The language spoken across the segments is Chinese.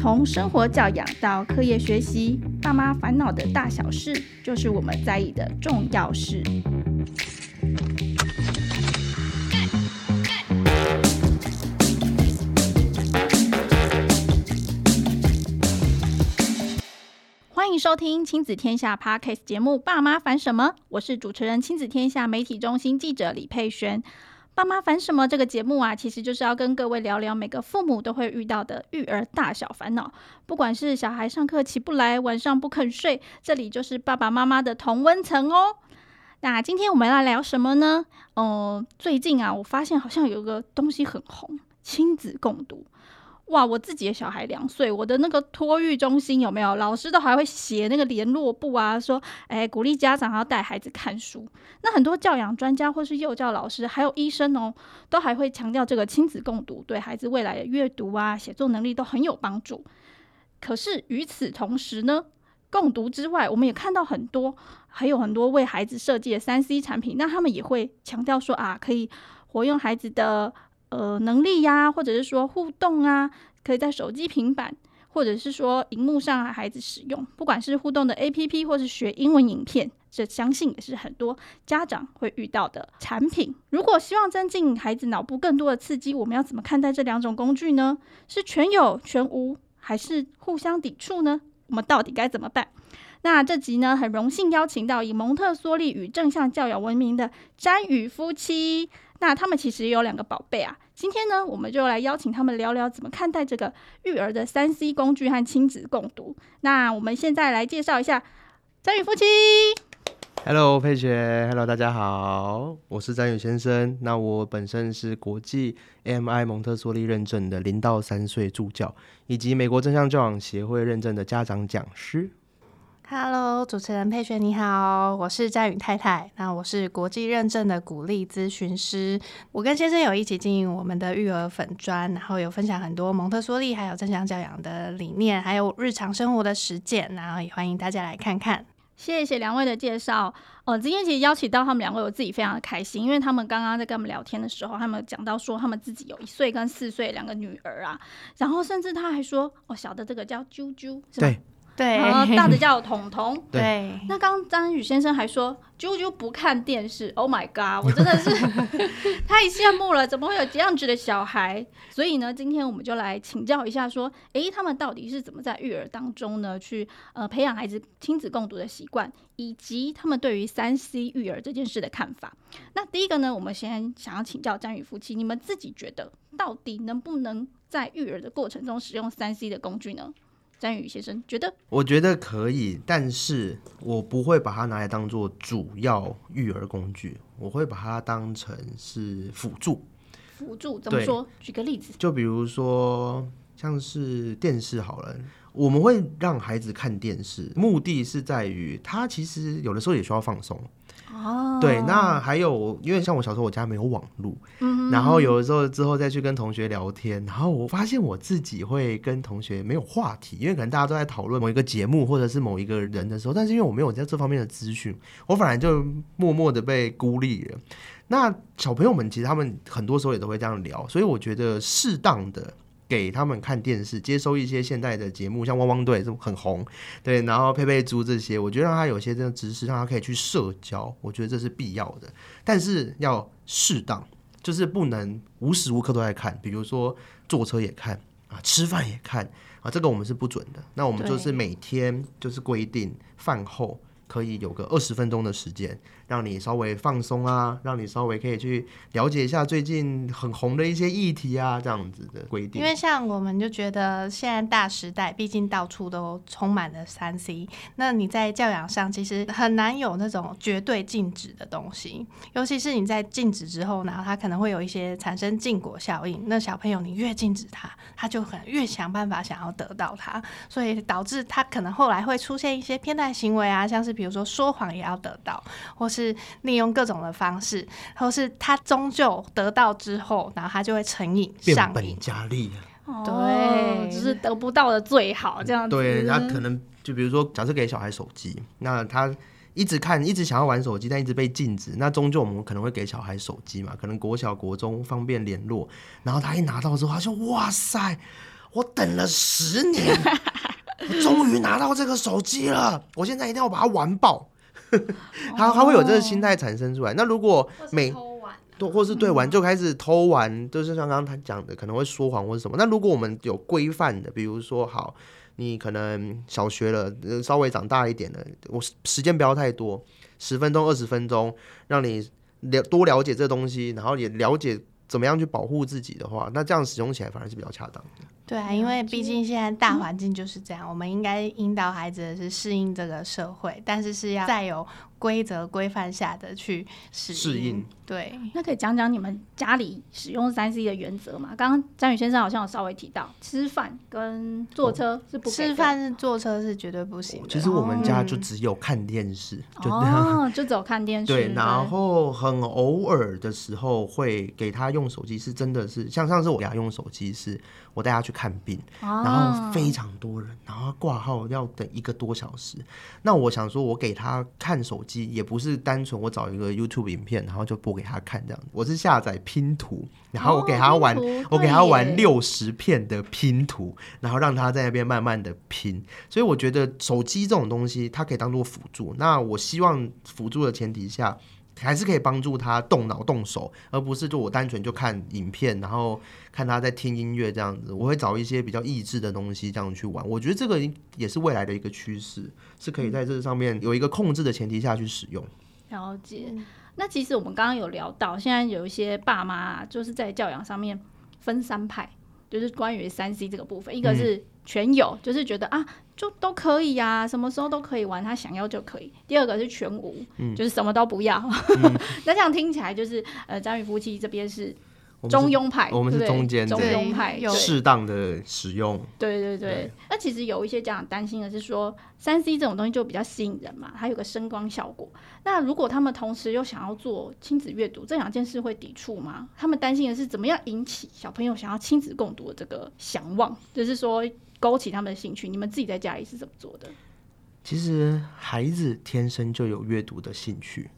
从生活教养到课业学习，爸妈烦恼的大小事，就是我们在意的重要事。欢迎收听亲子天下 Podcast 节目《爸妈烦什么》，我是主持人亲子天下媒体中心记者李佩璇。爸妈烦什么？这个节目啊，其实就是要跟各位聊聊每个父母都会遇到的育儿大小烦恼。不管是小孩上课起不来，晚上不肯睡，这里就是爸爸妈妈的同温层哦。那今天我们要来聊什么呢？呃，最近啊，我发现好像有个东西很红，亲子共读。哇，我自己的小孩两岁，我的那个托育中心有没有老师都还会写那个联络簿啊，说，哎，鼓励家长要带孩子看书。那很多教养专家或是幼教老师，还有医生哦，都还会强调这个亲子共读对孩子未来的阅读啊、写作能力都很有帮助。可是与此同时呢，共读之外，我们也看到很多，还有很多为孩子设计的三 C 产品，那他们也会强调说啊，可以活用孩子的。呃，能力呀，或者是说互动啊，可以在手机、平板，或者是说荧幕上孩子使用，不管是互动的 APP 或是学英文影片，这相信也是很多家长会遇到的产品。如果希望增进孩子脑部更多的刺激，我们要怎么看待这两种工具呢？是全有全无，还是互相抵触呢？我们到底该怎么办？那这集呢，很荣幸邀请到以蒙特梭利与正向教养闻名的詹宇夫妻。那他们其实也有两个宝贝啊，今天呢，我们就来邀请他们聊聊怎么看待这个育儿的三 C 工具和亲子共读。那我们现在来介绍一下詹宇夫妻。Hello，佩雪，Hello，大家好，我是詹宇先生。那我本身是国际 MI 蒙特梭利认证的零到三岁助教，以及美国正向教养协会认证的家长讲师。Hello，主持人佩璇你好，我是詹宇太太。那我是国际认证的鼓励咨询师。我跟先生有一起经营我们的育儿粉砖，然后有分享很多蒙特梭利还有正向教养的理念，还有日常生活的实践。然后也欢迎大家来看看。谢谢两位的介绍。哦，今天其实邀请到他们两位，我自己非常的开心，因为他们刚刚在跟我们聊天的时候，他们讲到说他们自己有一岁跟四岁两个女儿啊，然后甚至他还说，哦，小的这个叫啾啾，是吧？对。对，然后大的叫彤彤。对，那刚刚詹宇先生还说，啾啾不看电视。Oh my god，我真的是 太羡慕了，怎么会有这样子的小孩？所以呢，今天我们就来请教一下，说，诶，他们到底是怎么在育儿当中呢，去呃培养孩子亲子共读的习惯，以及他们对于三 C 育儿这件事的看法。那第一个呢，我们先想要请教张宇夫妻，你们自己觉得，到底能不能在育儿的过程中使用三 C 的工具呢？詹宇先生觉得，我觉得可以，但是我不会把它拿来当做主要育儿工具，我会把它当成是辅助。辅助怎么说？举个例子，就比如说像是电视好了，我们会让孩子看电视，目的是在于他其实有的时候也需要放松。哦，对，那还有，因为像我小时候，我家没有网络，嗯，然后有的时候之后再去跟同学聊天，然后我发现我自己会跟同学没有话题，因为可能大家都在讨论某一个节目或者是某一个人的时候，但是因为我没有在这方面的资讯，我反而就默默的被孤立了。那小朋友们其实他们很多时候也都会这样聊，所以我觉得适当的。给他们看电视，接收一些现代的节目，像汪汪队是很红，对，然后佩佩猪这些，我觉得让他有些这种知识，让他可以去社交，我觉得这是必要的，但是要适当，就是不能无时无刻都在看，比如说坐车也看啊，吃饭也看啊，这个我们是不准的。那我们就是每天就是规定饭后可以有个二十分钟的时间。让你稍微放松啊，让你稍微可以去了解一下最近很红的一些议题啊，这样子的规定。因为像我们就觉得现在大时代，毕竟到处都充满了三 C，那你在教养上其实很难有那种绝对禁止的东西，尤其是你在禁止之后，然后他可能会有一些产生禁果效应。那小朋友你越禁止他，他就很越想办法想要得到他，所以导致他可能后来会出现一些偏袒行为啊，像是比如说说谎也要得到，或是。利用各种的方式，或是他终究得到之后，然后他就会成瘾上瘾，变本加厉。对，只是得不到的最好这样子。对，他可能就比如说，假设给小孩手机，那他一直看，一直想要玩手机，但一直被禁止。那终究我们可能会给小孩手机嘛？可能国小、国中方便联络，然后他一拿到之后，他说：“哇塞！”我等了十年，我 终于拿到这个手机了，我现在一定要把它玩爆。他他会有这个心态产生出来。那如果每都或是对玩就开始偷玩，就是像刚刚他讲的，可能会说谎或者什么。那如果我们有规范的，比如说好，你可能小学了，稍微长大一点了，我时间不要太多，十分钟、二十分钟，让你了多了解这东西，然后也了解怎么样去保护自己的话，那这样使用起来反而是比较恰当的。对啊，因为毕竟现在大环境就是这样，嗯、我们应该引导孩子的是适应这个社会，但是是要再有规则规范下的去适应。应对，那可以讲讲你们家里使用三 C 的原则吗？刚刚詹宇先生好像有稍微提到，吃饭跟坐车是不、哦、吃饭是坐车是绝对不行的。其实我们家就只有看电视，哦、就这样、哦，就只有看电视。对，然后很偶尔的时候会给他用手机，是真的是像上次我给他用手机是。我带他去看病，然后非常多人，然后挂号要等一个多小时。那我想说，我给他看手机也不是单纯我找一个 YouTube 影片，然后就播给他看这样。我是下载拼图，然后我给他玩，我给他玩六十片的拼图，然后让他在那边慢慢的拼。所以我觉得手机这种东西，它可以当做辅助。那我希望辅助的前提下。还是可以帮助他动脑动手，而不是就我单纯就看影片，然后看他在听音乐这样子。我会找一些比较益智的东西这样去玩。我觉得这个也是未来的一个趋势，是可以在这上面有一个控制的前提下去使用。了解。那其实我们刚刚有聊到，现在有一些爸妈啊，就是在教养上面分三派，就是关于三 C 这个部分，一个是全有，嗯、就是觉得啊。就都可以呀、啊，什么时候都可以玩，他想要就可以。第二个是全无，嗯、就是什么都不要。嗯、那这样听起来就是，呃，张宇夫妻这边是中庸派，我们是中间中庸派，适当的使用。对对对。对那其实有一些家长担心的是说，三 C 这种东西就比较吸引人嘛，它有个声光效果。那如果他们同时又想要做亲子阅读，这两件事会抵触吗？他们担心的是怎么样引起小朋友想要亲子共读的这个想望，就是说。勾起他们的兴趣，你们自己在家里是怎么做的？其实孩子天生就有阅读的兴趣。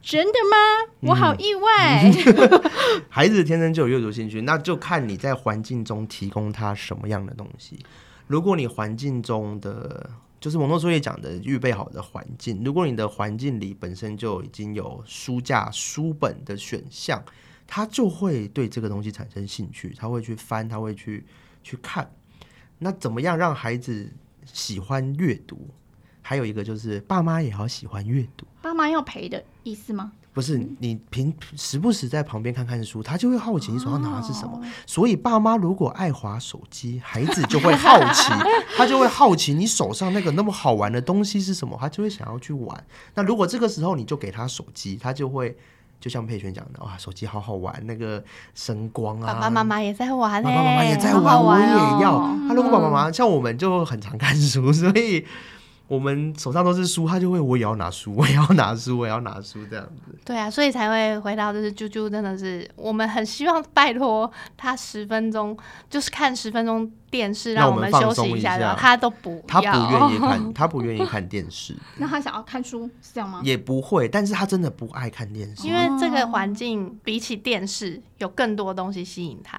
真的吗？我好意外。嗯、孩子天生就有阅读兴趣，那就看你在环境中提供他什么样的东西。如果你环境中的，就是蒙特梭利讲的预备好的环境，如果你的环境里本身就已经有书架、书本的选项，他就会对这个东西产生兴趣，他会去翻，他会去去看。那怎么样让孩子喜欢阅读？还有一个就是爸妈也要喜欢阅读。爸妈要陪的意思吗？不是，你平时不时在旁边看看书，他就会好奇你手上拿的是什么。哦、所以爸妈如果爱滑手机，孩子就会好奇，他就会好奇你手上那个那么好玩的东西是什么，他就会想要去玩。那如果这个时候你就给他手机，他就会。就像佩璇讲的，哇，手机好好玩，那个声光啊，爸爸妈妈也在玩，爸爸妈妈也在玩，玩哦、我也要。他、啊、如果爸爸妈妈像我们就很常看书，所以。我们手上都是书，他就会我也要拿书，我也要拿书，我也要拿书这样子。对啊，所以才会回到就是啾啾真的是我们很希望拜托他十分钟就是看十分钟电视，让我们休息一下，他都不他不愿意看，他不愿意看电视。那他想要看书是这样吗？也不会，但是他真的不爱看电视，因为这个环境比起电视有更多东西吸引他。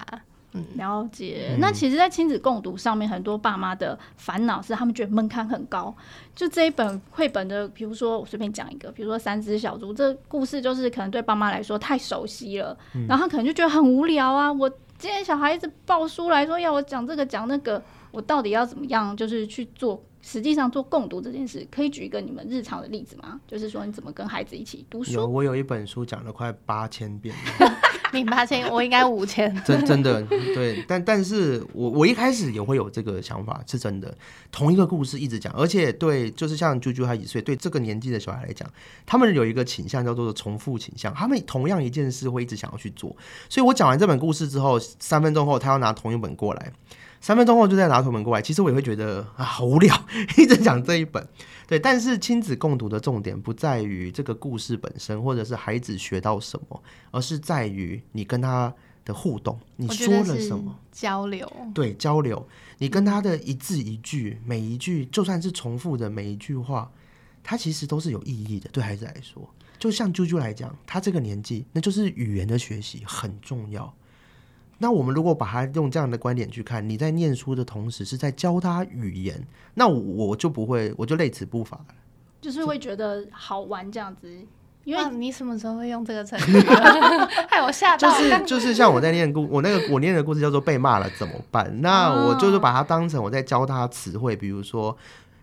嗯，了解。那其实，在亲子共读上面，很多爸妈的烦恼是他们觉得门槛很高。就这一本绘本的，比如说我随便讲一个，比如说《三只小猪》，这故事就是可能对爸妈来说太熟悉了，嗯、然后他可能就觉得很无聊啊。我今天小孩子抱书来说要我讲这个讲那个，我到底要怎么样，就是去做？实际上做共读这件事，可以举一个你们日常的例子吗？就是说你怎么跟孩子一起读书？有，我有一本书讲了快八千遍。你八千，我应该五千。真真的对，但但是我我一开始也会有这个想法，是真的。同一个故事一直讲，而且对，就是像啾啾他几岁，对这个年纪的小孩来讲，他们有一个倾向叫做重复倾向，他们同样一件事会一直想要去做。所以我讲完这本故事之后，三分钟后他要拿同一本过来。三分钟后就再拿同一本过来，其实我也会觉得啊好无聊，一直讲这一本。对，但是亲子共读的重点不在于这个故事本身，或者是孩子学到什么，而是在于你跟他的互动，你说了什么交流。对，交流，你跟他的一字一句，每一句就算是重复的每一句话，它其实都是有意义的。对孩子来说，就像啾啾来讲，他这个年纪，那就是语言的学习很重要。那我们如果把它用这样的观点去看，你在念书的同时是在教他语言，那我就不会，我就累此不乏，就是会觉得好玩这样子。因为你什么时候会用这个成语？害我吓到。就是就是像我在念故，我那个我念的故事叫做被骂了怎么办？那我就是把它当成我在教他词汇，比如说，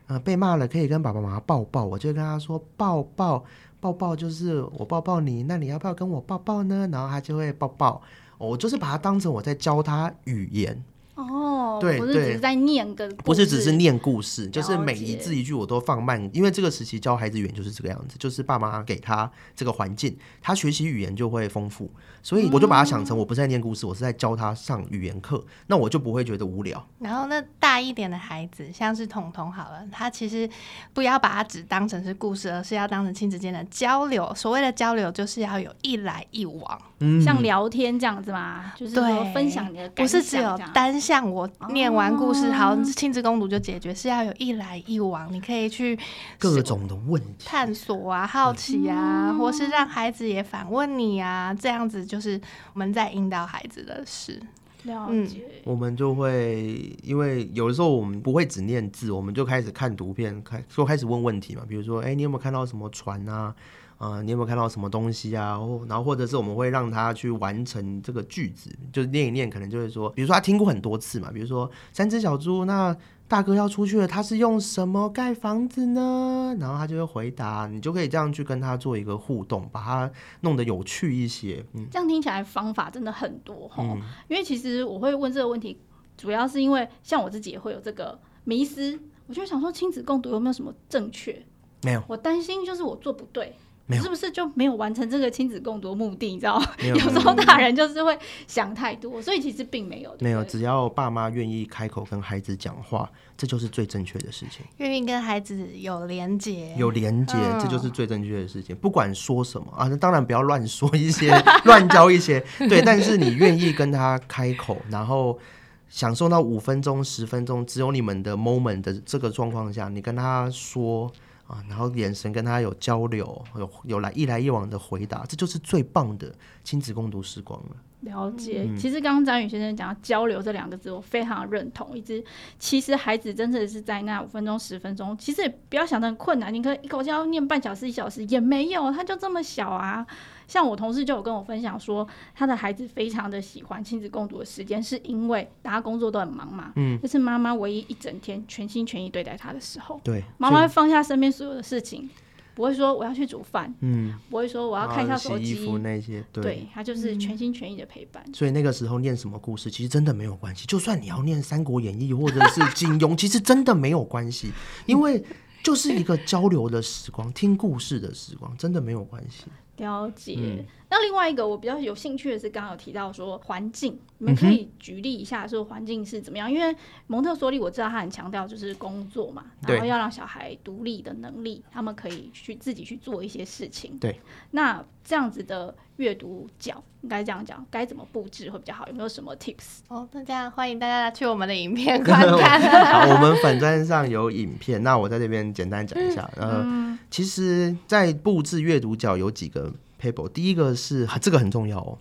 呃，被骂了可以跟爸爸妈妈抱抱，我就跟他说抱抱抱抱，就是我抱抱你，那你要不要跟我抱抱呢？然后他就会抱抱。我就是把它当成我在教他语言。哦，对，不是只是在念个，不是只是念故事，就是每一字一句我都放慢，因为这个时期教孩子语言就是这个样子，就是爸妈给他这个环境，他学习语言就会丰富，所以我就把它想成我不是在念故事，我是在教他上语言课，那我就不会觉得无聊。然后那大一点的孩子，像是彤彤好了，他其实不要把它只当成是故事，而是要当成亲子间的交流。所谓的交流，就是要有一来一往。嗯，像聊天这样子嘛，就是说分享你的感想，不是只有单向我念完故事，好，亲子共读就解决，是要有一来一往，你可以去各种的问题探索啊，好奇啊，或是让孩子也反问你啊，这样子就是我们在引导孩子的事。了解，我们就会因为有的时候我们不会只念字，我们就开始看图片，开就开始问问题嘛，比如说，哎，你有没有看到什么船啊？啊、呃，你有没有看到什么东西啊？然后或者是我们会让他去完成这个句子，就是念一念，可能就会说，比如说他听过很多次嘛，比如说三只小猪，那大哥要出去了，他是用什么盖房子呢？然后他就会回答，你就可以这样去跟他做一个互动，把它弄得有趣一些。嗯，这样听起来方法真的很多哈，嗯、因为其实我会问这个问题，主要是因为像我自己也会有这个迷思，我就想说亲子共读有没有什么正确？没有，我担心就是我做不对。没有是不是就没有完成这个亲子共读目的？你知道，有，有时候大人就是会想太多，所以其实并没有。对对，没有，只要爸妈愿意开口跟孩子讲话，这就是最正确的事情。愿意跟孩子有连接，有连接，嗯、这就是最正确的事情。不管说什么啊，那当然不要乱说一些，乱教一些。对，但是你愿意跟他开口，然后享受到五分钟、十分钟，只有你们的 moment 的这个状况下，你跟他说。啊，然后眼神跟他有交流，有有来一来一往的回答，这就是最棒的亲子共读时光了。了解，嗯、其实刚刚詹宇先生讲到交流这两个字，我非常认同。一直其实孩子真的是在那五分钟、十分钟，其实也不要想的很困难，你可以一口气要念半小时、一小时也没有，他就这么小啊。像我同事就有跟我分享说，他的孩子非常的喜欢亲子共读的时间，是因为大家工作都很忙嘛，嗯，这是妈妈唯一一整天全心全意对待他的时候，对，妈妈会放下身边所有的事情，不会说我要去煮饭，嗯，不会说我要看一下手机，洗衣服那些，对，对，他就是全心全意的陪伴。所以那个时候念什么故事，其实真的没有关系，就算你要念《三国演义》或者是金庸，其实真的没有关系，因为就是一个交流的时光，听故事的时光，真的没有关系。了解。嗯那另外一个我比较有兴趣的是，刚刚有提到说环境，你们可以举例一下说环境是怎么样？嗯、因为蒙特梭利我知道他很强调就是工作嘛，然后要让小孩独立的能力，他们可以去自己去做一些事情。对，那这样子的阅读角应该这样讲，该怎么布置会比较好？有没有什么 tips？哦，那这样欢迎大家去我们的影片观看。好，我们粉专上有影片，那我在这边简单讲一下。嗯、呃，其实，在布置阅读角有几个。Paper 第一个是这个很重要哦，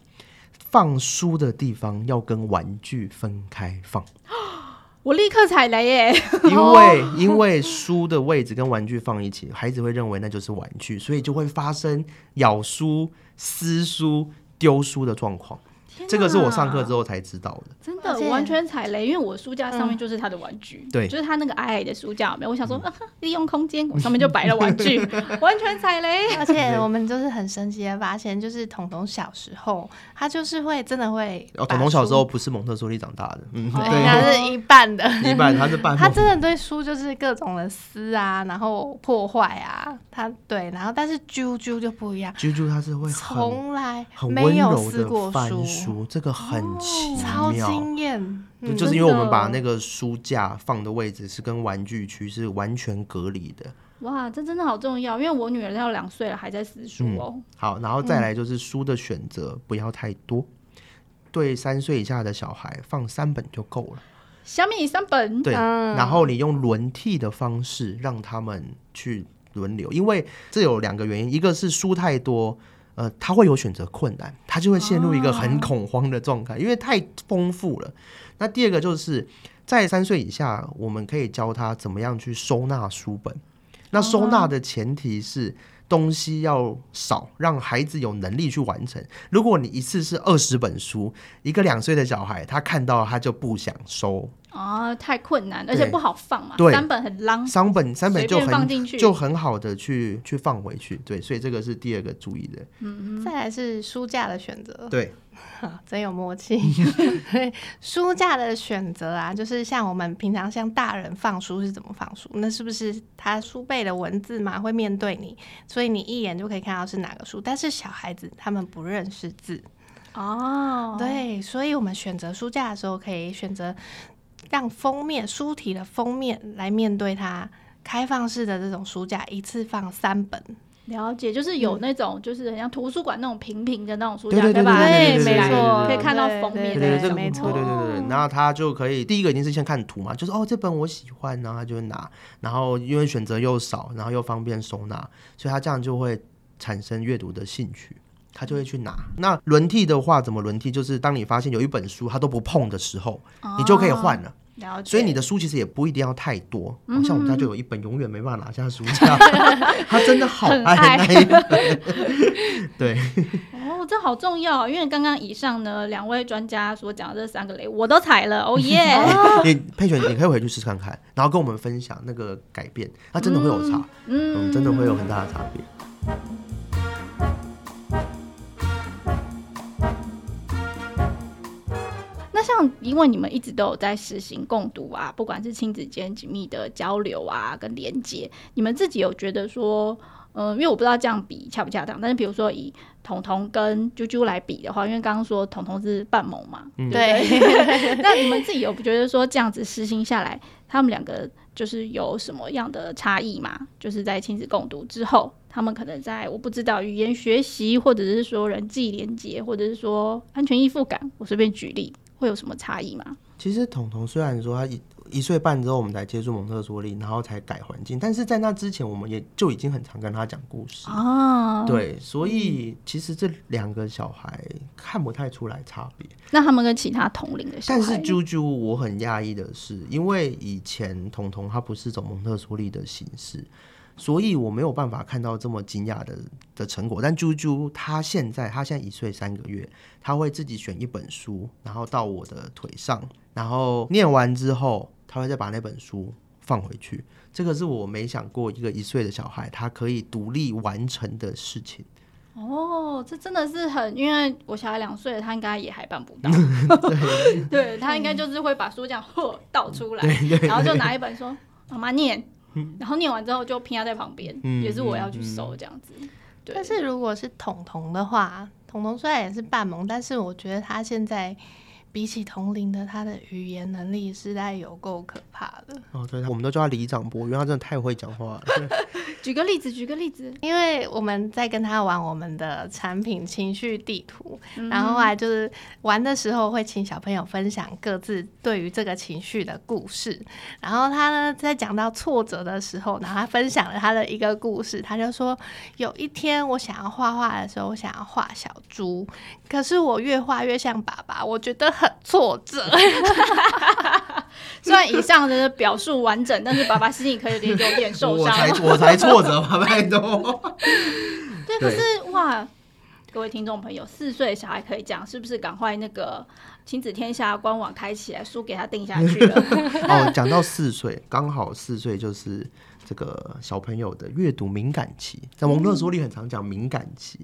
放书的地方要跟玩具分开放。我立刻踩雷耶！因为 因为书的位置跟玩具放一起，孩子会认为那就是玩具，所以就会发生咬书、撕书、丢书的状况。这个是我上课之后才知道的，真的我完全踩雷，因为我书架上面就是他的玩具，对，就是他那个矮矮的书架，没有？我想说，利用空间，我上面就 摆了玩具，完全踩雷。而且我们就是很神奇的发现，就是彤彤小时候，他就是会真的会。哦，彤彤小时候不是蒙特梭利长大的，嗯，对，他是一半的，一半他是半。他真的对书就是各种的撕啊，然后破坏啊，他对，然后但是啾啾就不一样，啾啾他是会从来没有撕过书。这个很奇妙，超惊艳，嗯、就是因为我们把那个书架放的位置是跟玩具区是完全隔离的。哇，这真的好重要，因为我女儿要两岁了，还在撕书哦、嗯。好，然后再来就是书的选择不要太多，嗯、对三岁以下的小孩放三本就够了。小米三本，对，嗯、然后你用轮替的方式让他们去轮流，因为这有两个原因，一个是书太多。呃，他会有选择困难，他就会陷入一个很恐慌的状态，哦、因为太丰富了。那第二个就是在三岁以下，我们可以教他怎么样去收纳书本。那收纳的前提是东西要少，让孩子有能力去完成。如果你一次是二十本书，一个两岁的小孩他看到他就不想收。哦，太困难，而且不好放嘛。对，三本很浪，三本三本就很放进去，就很好的去去放回去。对，所以这个是第二个注意的。嗯，再来是书架的选择。对，真有默契。对，书架的选择啊，就是像我们平常像大人放书是怎么放书？那是不是他书背的文字嘛会面对你，所以你一眼就可以看到是哪个书？但是小孩子他们不认识字哦，对，所以我们选择书架的时候可以选择。让封面书体的封面来面对它，开放式的这种书架，一次放三本。了解，就是有那种，就是很像图书馆那种平平的那种书架，对对吧？对，没错，可以看到封面，对对对，没错，对对对对。然后他就可以第一个一定是先看图嘛，就是哦这本我喜欢，然后他就会拿，然后因为选择又少，然后又方便收纳，所以他这样就会产生阅读的兴趣。他就会去拿。那轮替的话，怎么轮替？就是当你发现有一本书他都不碰的时候，哦、你就可以换了。了解。所以你的书其实也不一定要太多。嗯、像我们家就有一本永远没办法拿下书架，他真的好爱那一本。对。哦，这好重要，因为刚刚以上呢两位专家所讲的这三个雷我都踩了。哦耶！你 佩璇，你可以回去试试看看，然后跟我们分享那个改变，它真的会有差。嗯，嗯，真的会有很大的差别。像因为你们一直都有在实行共读啊，不管是亲子间紧密的交流啊，跟连接，你们自己有觉得说，嗯、呃，因为我不知道这样比恰不恰当，但是比如说以彤彤跟啾啾来比的话，因为刚刚说彤彤是半萌嘛，嗯、对，那你们自己有觉得说这样子实行下来，他们两个就是有什么样的差异吗？就是在亲子共读之后，他们可能在我不知道语言学习，或者是说人际连接，或者是说安全依附感，我随便举例。会有什么差异吗？其实彤彤虽然说他一一岁半之后我们才接触蒙特梭利，然后才改环境，但是在那之前我们也就已经很常跟他讲故事啊。对，所以其实这两个小孩看不太出来差别。那他们跟其他同龄的小孩，但是啾啾我很讶异的是，因为以前彤彤他不是走蒙特梭利的形式。所以我没有办法看到这么惊讶的的成果，但啾啾他现在他现在一岁三个月，他会自己选一本书，然后到我的腿上，然后念完之后，他会再把那本书放回去。这个是我没想过一个一岁的小孩他可以独立完成的事情。哦，这真的是很，因为我小孩两岁，他应该也还办不到。对，对他应该就是会把书这样呵倒出来，对对对，然后就拿一本说妈妈念。然后念完之后就拼压在旁边，嗯、也是我要去收这样子。嗯嗯、对，但是如果是彤彤的话，彤彤虽然也是半萌，但是我觉得他现在。比起同龄的，他的语言能力实在有够可怕的。哦，对，我们都叫他李长博，因为他真的太会讲话了。举个例子，举个例子，因为我们在跟他玩我们的产品情绪地图，嗯、然后后来就是玩的时候会请小朋友分享各自对于这个情绪的故事。然后他呢，在讲到挫折的时候，然后他分享了他的一个故事，他就说：有一天我想要画画的时候，我想要画小猪，可是我越画越像爸爸，我觉得很。挫折，虽然以上的表述完整，但是爸爸心里可以有点有点受伤。我才我才挫折吧，拜托。对，可是哇，各位听众朋友，四岁小孩可以讲，是不是？赶快那个亲子天下官网开起来，书给他定下去了。哦，讲到四岁，刚好四岁就是。这个小朋友的阅读敏感期，在蒙特梭利很常讲敏感期，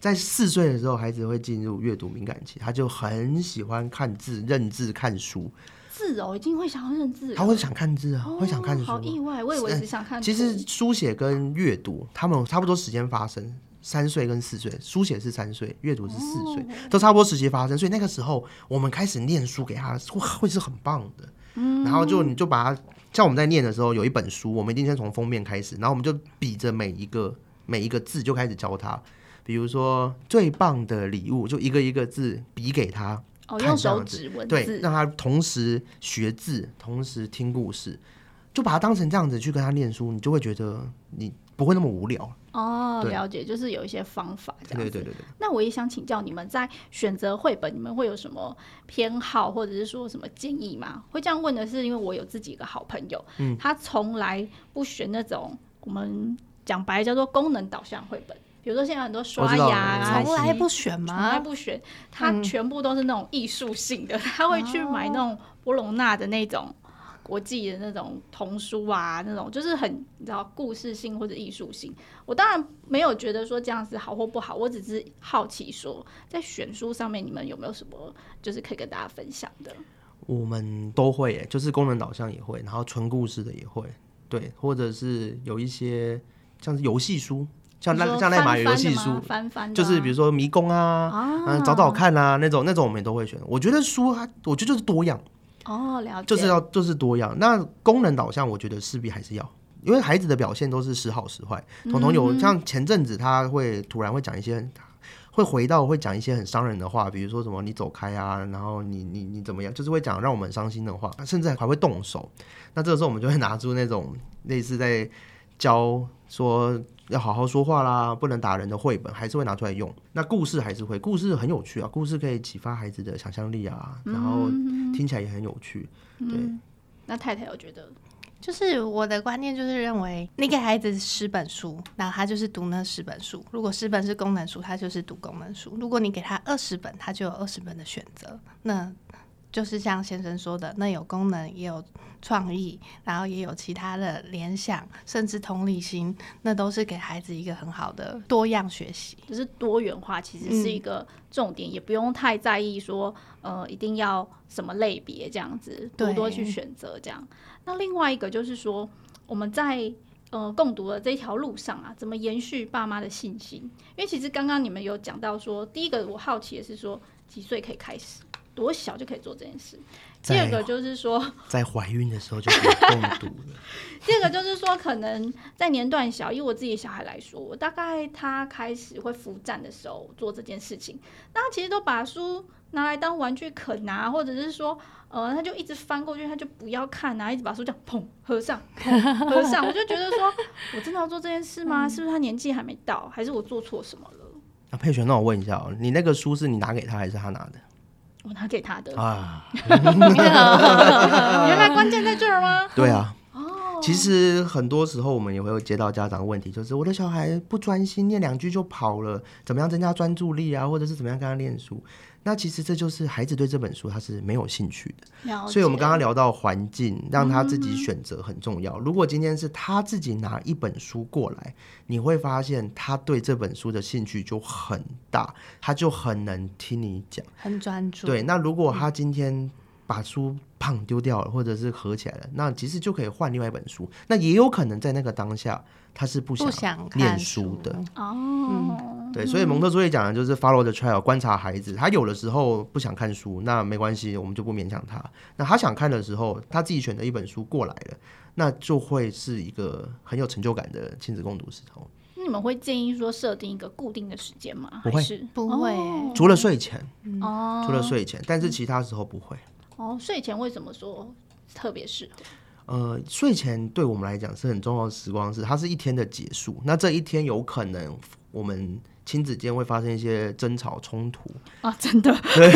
在四岁的时候，孩子会进入阅读敏感期，他就很喜欢看字、认字、看书。字哦，已经会想要认字，他会想看字啊，哦、会想看书。好意外，我以为只想看。其实书写跟阅读，他们差不多时间发生，三岁跟四岁，书写是三岁，阅读是四岁，哦、都差不多时期发生，所以那个时候我们开始念书给他，会会是很棒的。嗯，然后就你就把他。像我们在念的时候，有一本书，我们一定先从封面开始，然后我们就比着每一个每一个字就开始教他。比如说最棒的礼物，就一个一个字比给他，哦，用手指文字，对，让他同时学字，同时听故事。就把它当成这样子去跟他念书，你就会觉得你不会那么无聊。哦，了解，就是有一些方法这样子。对对对对。那我也想请教你们，在选择绘本，你们会有什么偏好，或者是说什么建议吗？会这样问的是，因为我有自己一个好朋友，嗯，他从来不选那种我们讲白叫做功能导向绘本，比如说现在很多刷牙啊，从来不选吗？从来不选，他全部都是那种艺术性的，嗯，他会去买那种波隆纳的那种。国际的那种童书啊，那种就是很你知道故事性或者艺术性。我当然没有觉得说这样子好或不好，我只是好奇说在选书上面你们有没有什么就是可以跟大家分享的？我们都会耶，就是功能导向也会，然后纯故事的也会，对，或者是有一些像是游戏书，像那像那马游戏书，翻翻、啊、就是比如说迷宫啊，嗯、啊，找找看啊那种那种我们也都会选。我觉得书它，我觉得就是多样。哦，了解，就是要就是多样。那功能导向，我觉得势必还是要，因为孩子的表现都是时好时坏。彤彤有像前阵子他会突然会讲一些，会回到会讲一些很伤人的话，比如说什么你走开啊，然后你你你怎么样，就是会讲让我们伤心的话，甚至还会动手。那这个时候我们就会拿出那种类似在教说。要好好说话啦，不能打人的绘本还是会拿出来用。那故事还是会，故事很有趣啊，故事可以启发孩子的想象力啊，然后听起来也很有趣。嗯、对、嗯，那太太我觉得，就是我的观念就是认为，你给孩子十本书，那他就是读那十本书。如果十本是功能书，他就是读功能书；如果你给他二十本，他就有二十本的选择。那就是像先生说的，那有功能也有创意，然后也有其他的联想，甚至同理心，那都是给孩子一个很好的多样学习。就是多元化其实是一个重点，嗯、也不用太在意说，呃，一定要什么类别这样子，多多去选择这样。那另外一个就是说，我们在呃共读的这条路上啊，怎么延续爸妈的信心？因为其实刚刚你们有讲到说，第一个我好奇的是说，几岁可以开始？多小就可以做这件事？第二个就是说，在怀孕的时候就可以共读了。第二个就是说，可能在年段小，以我自己小孩来说，我大概他开始会扶站的时候做这件事情，那他其实都把书拿来当玩具啃啊，或者是说，呃，他就一直翻过去，他就不要看啊，一直把书这样砰合上，砰合上。我就觉得说，我真的要做这件事吗？是不是他年纪还没到，还是我做错什么了？那佩璇，那我问一下哦，你那个书是你拿给他，还是他拿的？我拿给他的。啊，原来关键在这儿吗？对啊，哦，其实很多时候我们也会接到家长问题，就是我的小孩不专心，念两句就跑了，怎么样增加专注力啊？或者是怎么样跟他念书？那其实这就是孩子对这本书他是没有兴趣的，所以我们刚刚聊到环境，让他自己选择很重要。如果今天是他自己拿一本书过来，你会发现他对这本书的兴趣就很大，他就很能听你讲，很专注。对，那如果他今天把书胖丢掉了，或者是合起来了，那其实就可以换另外一本书。那也有可能在那个当下。他是不想念书的哦、嗯，对，所以蒙特梭利讲的就是 follow the child，观察孩子。他有的时候不想看书，那没关系，我们就不勉强他。那他想看的时候，他自己选择一本书过来了，那就会是一个很有成就感的亲子共读时候。那你们会建议说设定一个固定的时间吗？不会，不会、哦，除了睡前哦，除了睡前，但是其他时候不会。哦，睡前为什么说特别适合？呃，睡前对我们来讲是很重要的时光，是它是一天的结束。那这一天有可能我们亲子间会发生一些争吵冲突啊，真的。对。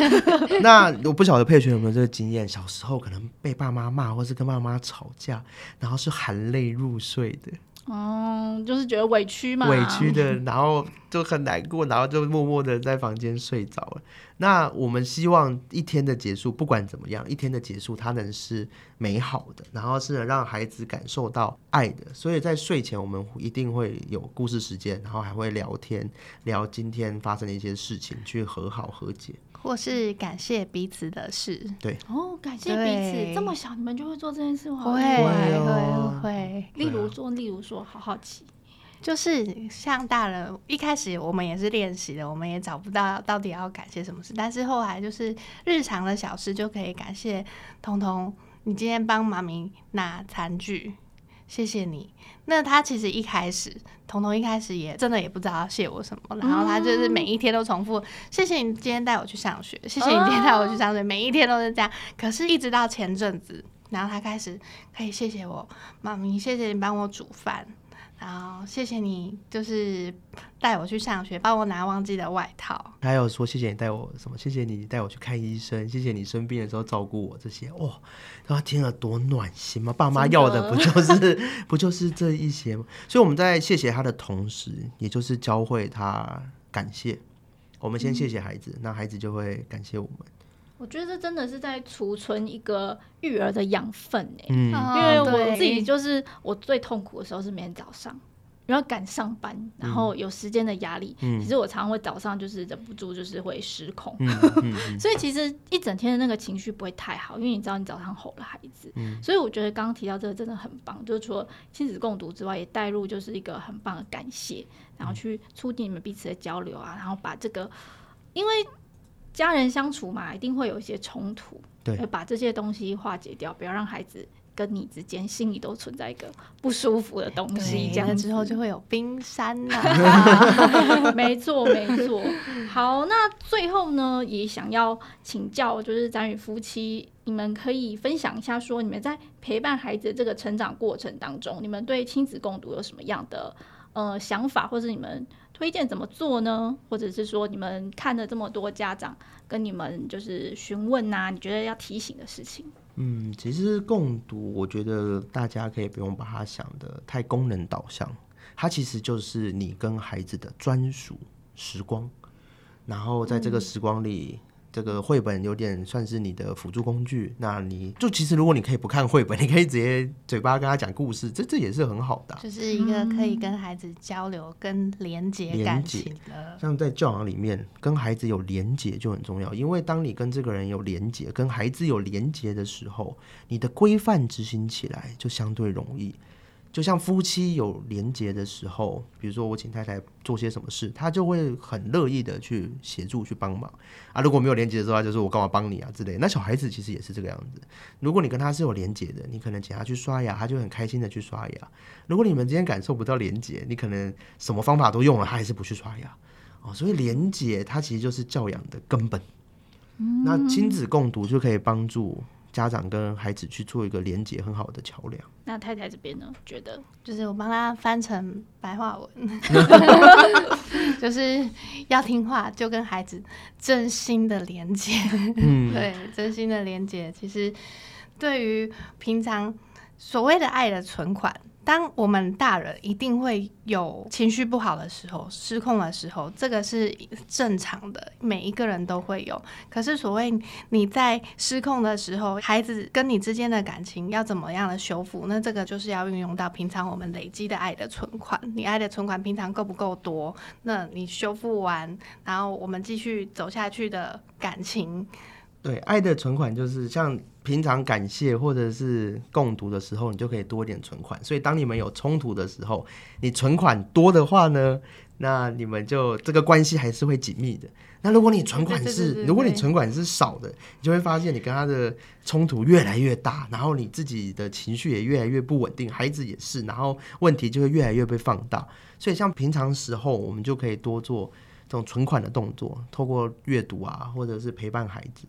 那我不晓得佩璇有没有这个经验，小时候可能被爸妈骂，或是跟爸妈吵架，然后是含泪入睡的。嗯，就是觉得委屈嘛，委屈的，然后就很难过，然后就默默的在房间睡着了。那我们希望一天的结束，不管怎么样，一天的结束它能是美好的，然后是能让孩子感受到爱的。所以在睡前，我们一定会有故事时间，然后还会聊天，聊今天发生的一些事情，去和好和解。或是感谢彼此的事，对。哦，感谢彼此，这么小你们就会做这件事吗？会会会，例如做，例如说，好好奇，就是像大人一开始我们也是练习的，我们也找不到到底要感谢什么事，但是后来就是日常的小事就可以感谢彤彤，你今天帮妈咪拿餐具。谢谢你。那他其实一开始，彤彤一开始也真的也不知道要谢我什么，然后他就是每一天都重复：谢谢你今天带我去上学，谢谢你今天带我去上学，每一天都是这样。可是，一直到前阵子，然后他开始可以谢谢我，妈咪，谢谢你帮我煮饭。然后谢谢你，就是带我去上学，帮我拿忘记的外套。还有说谢谢你带我什么？谢谢你带我去看医生，谢谢你生病的时候照顾我这些。哇，他听了多暖心吗？爸妈要的不就是不就是这一些吗？所以我们在谢谢他的同时，也就是教会他感谢。我们先谢谢孩子，嗯、那孩子就会感谢我们。我觉得这真的是在储存一个育儿的养分哎，嗯，因为我自己就是我最痛苦的时候是每天早上，然后赶上班，然后有时间的压力，嗯，其实我常常会早上就是忍不住就是会失控，嗯嗯、所以其实一整天的那个情绪不会太好，因为你知道你早上吼了孩子，嗯，所以我觉得刚刚提到这个真的很棒，就是除了亲子共读之外，也带入就是一个很棒的感谢，然后去促进你们彼此的交流啊，然后把这个因为。家人相处嘛，一定会有一些冲突，对，把这些东西化解掉，不要让孩子跟你之间心里都存在一个不舒服的东西，这样之后就会有冰山呐、啊。没错，没错。好，那最后呢，也想要请教，就是展宇夫妻，你们可以分享一下，说你们在陪伴孩子这个成长过程当中，你们对亲子共读有什么样的呃想法，或者你们？推荐怎么做呢？或者是说，你们看了这么多家长跟你们就是询问呐、啊，你觉得要提醒的事情？嗯，其实共读，我觉得大家可以不用把它想的太功能导向，它其实就是你跟孩子的专属时光，然后在这个时光里。嗯这个绘本有点算是你的辅助工具，那你就其实如果你可以不看绘本，你可以直接嘴巴跟他讲故事，这这也是很好的，就是一个可以跟孩子交流跟连接感情的。像在教养里面，跟孩子有连接就很重要，因为当你跟这个人有连接，跟孩子有连接的时候，你的规范执行起来就相对容易。就像夫妻有连结的时候，比如说我请太太做些什么事，她就会很乐意的去协助、去帮忙啊。如果没有连结的时候，就是我干嘛帮你啊之类。那小孩子其实也是这个样子。如果你跟他是有连结的，你可能请他去刷牙，他就很开心的去刷牙。如果你们之间感受不到连结，你可能什么方法都用了，他还是不去刷牙哦。所以连结它其实就是教养的根本。那亲子共读就可以帮助。家长跟孩子去做一个连接很好的桥梁。那太太这边呢？觉得就是我帮他翻成白话文，就是要听话，就跟孩子真心的连接。嗯，对，真心的连接，其实对于平常所谓的爱的存款。当我们大人一定会有情绪不好的时候、失控的时候，这个是正常的，每一个人都会有。可是，所谓你在失控的时候，孩子跟你之间的感情要怎么样的修复？那这个就是要运用到平常我们累积的爱的存款。你爱的存款平常够不够多？那你修复完，然后我们继续走下去的感情。对，爱的存款就是像平常感谢或者是共读的时候，你就可以多点存款。所以当你们有冲突的时候，你存款多的话呢，那你们就这个关系还是会紧密的。那如果你存款是，如果你存款是少的，你就会发现你跟他的冲突越来越大，然后你自己的情绪也越来越不稳定，孩子也是，然后问题就会越来越被放大。所以像平常时候，我们就可以多做这种存款的动作，透过阅读啊，或者是陪伴孩子。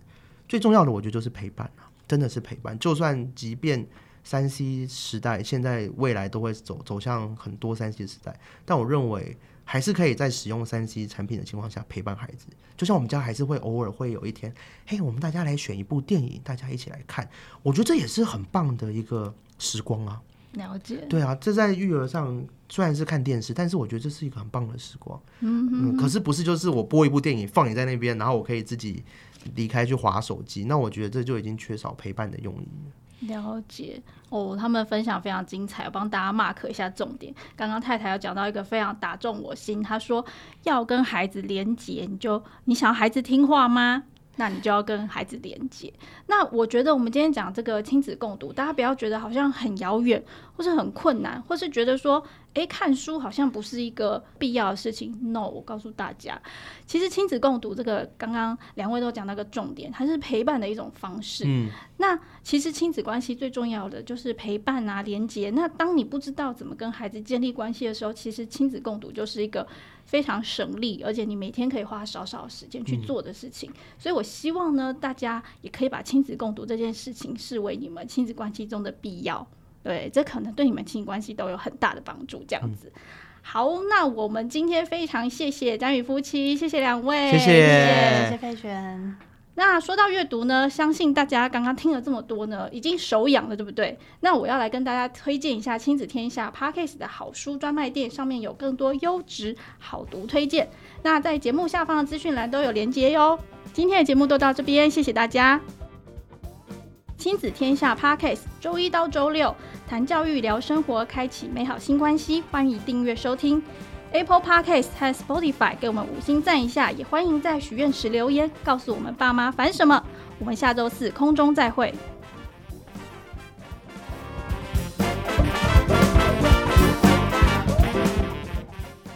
最重要的，我觉得就是陪伴啊，真的是陪伴。就算即便三 C 时代，现在未来都会走走向很多三 C 时代，但我认为还是可以在使用三 C 产品的情况下陪伴孩子。就像我们家还是会偶尔会有一天，嘿，我们大家来选一部电影，大家一起来看，我觉得这也是很棒的一个时光啊。了解。对啊，这在育儿上虽然是看电视，但是我觉得这是一个很棒的时光。嗯嗯。可是不是就是我播一部电影放你在那边，然后我可以自己。离开去划手机，那我觉得这就已经缺少陪伴的用意了。了解哦，他们分享非常精彩，我帮大家 mark 一下重点。刚刚太太有讲到一个非常打中我心，她说要跟孩子连接，你就你想要孩子听话吗？那你就要跟孩子连接。那我觉得我们今天讲这个亲子共读，大家不要觉得好像很遥远，或是很困难，或是觉得说，诶，看书好像不是一个必要的事情。No，我告诉大家，其实亲子共读这个，刚刚两位都讲到个重点，它是陪伴的一种方式。嗯，那其实亲子关系最重要的就是陪伴啊，连接。那当你不知道怎么跟孩子建立关系的时候，其实亲子共读就是一个非常省力，而且你每天可以花少少时间去做的事情。嗯，所以我希望呢，大家也可以把亲子共读这件事情视为你们亲子关系中的必要。对，这可能对你们亲子关系都有很大的帮助。这样子，嗯、好，那我们今天非常谢谢张宇夫妻，谢谢两位，谢谢，谢谢佩璇。那说到阅读呢，相信大家刚刚听了这么多呢，已经手痒了，对不对？那我要来跟大家推荐一下亲子天下 Parkes 的好书专卖店，上面有更多优质好读推荐。那在节目下方的资讯栏都有连接哟。今天的节目都到这边，谢谢大家。亲子天下 Podcast，周一到周六谈教育、聊生活，开启美好新关系。欢迎订阅收听 Apple Podcast 和 Spotify，给我们五星赞一下。也欢迎在许愿池留言，告诉我们爸妈烦什么。我们下周四空中再会。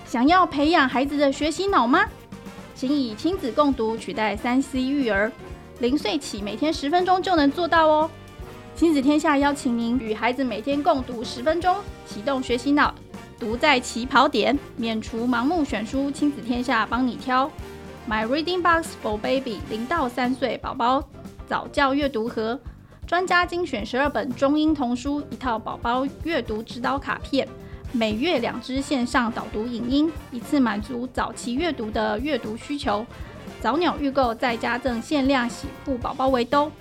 想要培养孩子的学习脑吗？请以亲子共读取代三 C 育儿。零岁起，每天十分钟就能做到哦！亲子天下邀请您与孩子每天共读十分钟，启动学习脑，读在起跑点，免除盲目选书。亲子天下帮你挑，My Reading Box for Baby，零到三岁宝宝早教阅读盒，专家精选十二本中英童书，一套宝宝阅读指导卡片，每月两支线上导读影音，一次满足早期阅读的阅读需求。早鸟预购再加赠限量洗护宝宝围兜，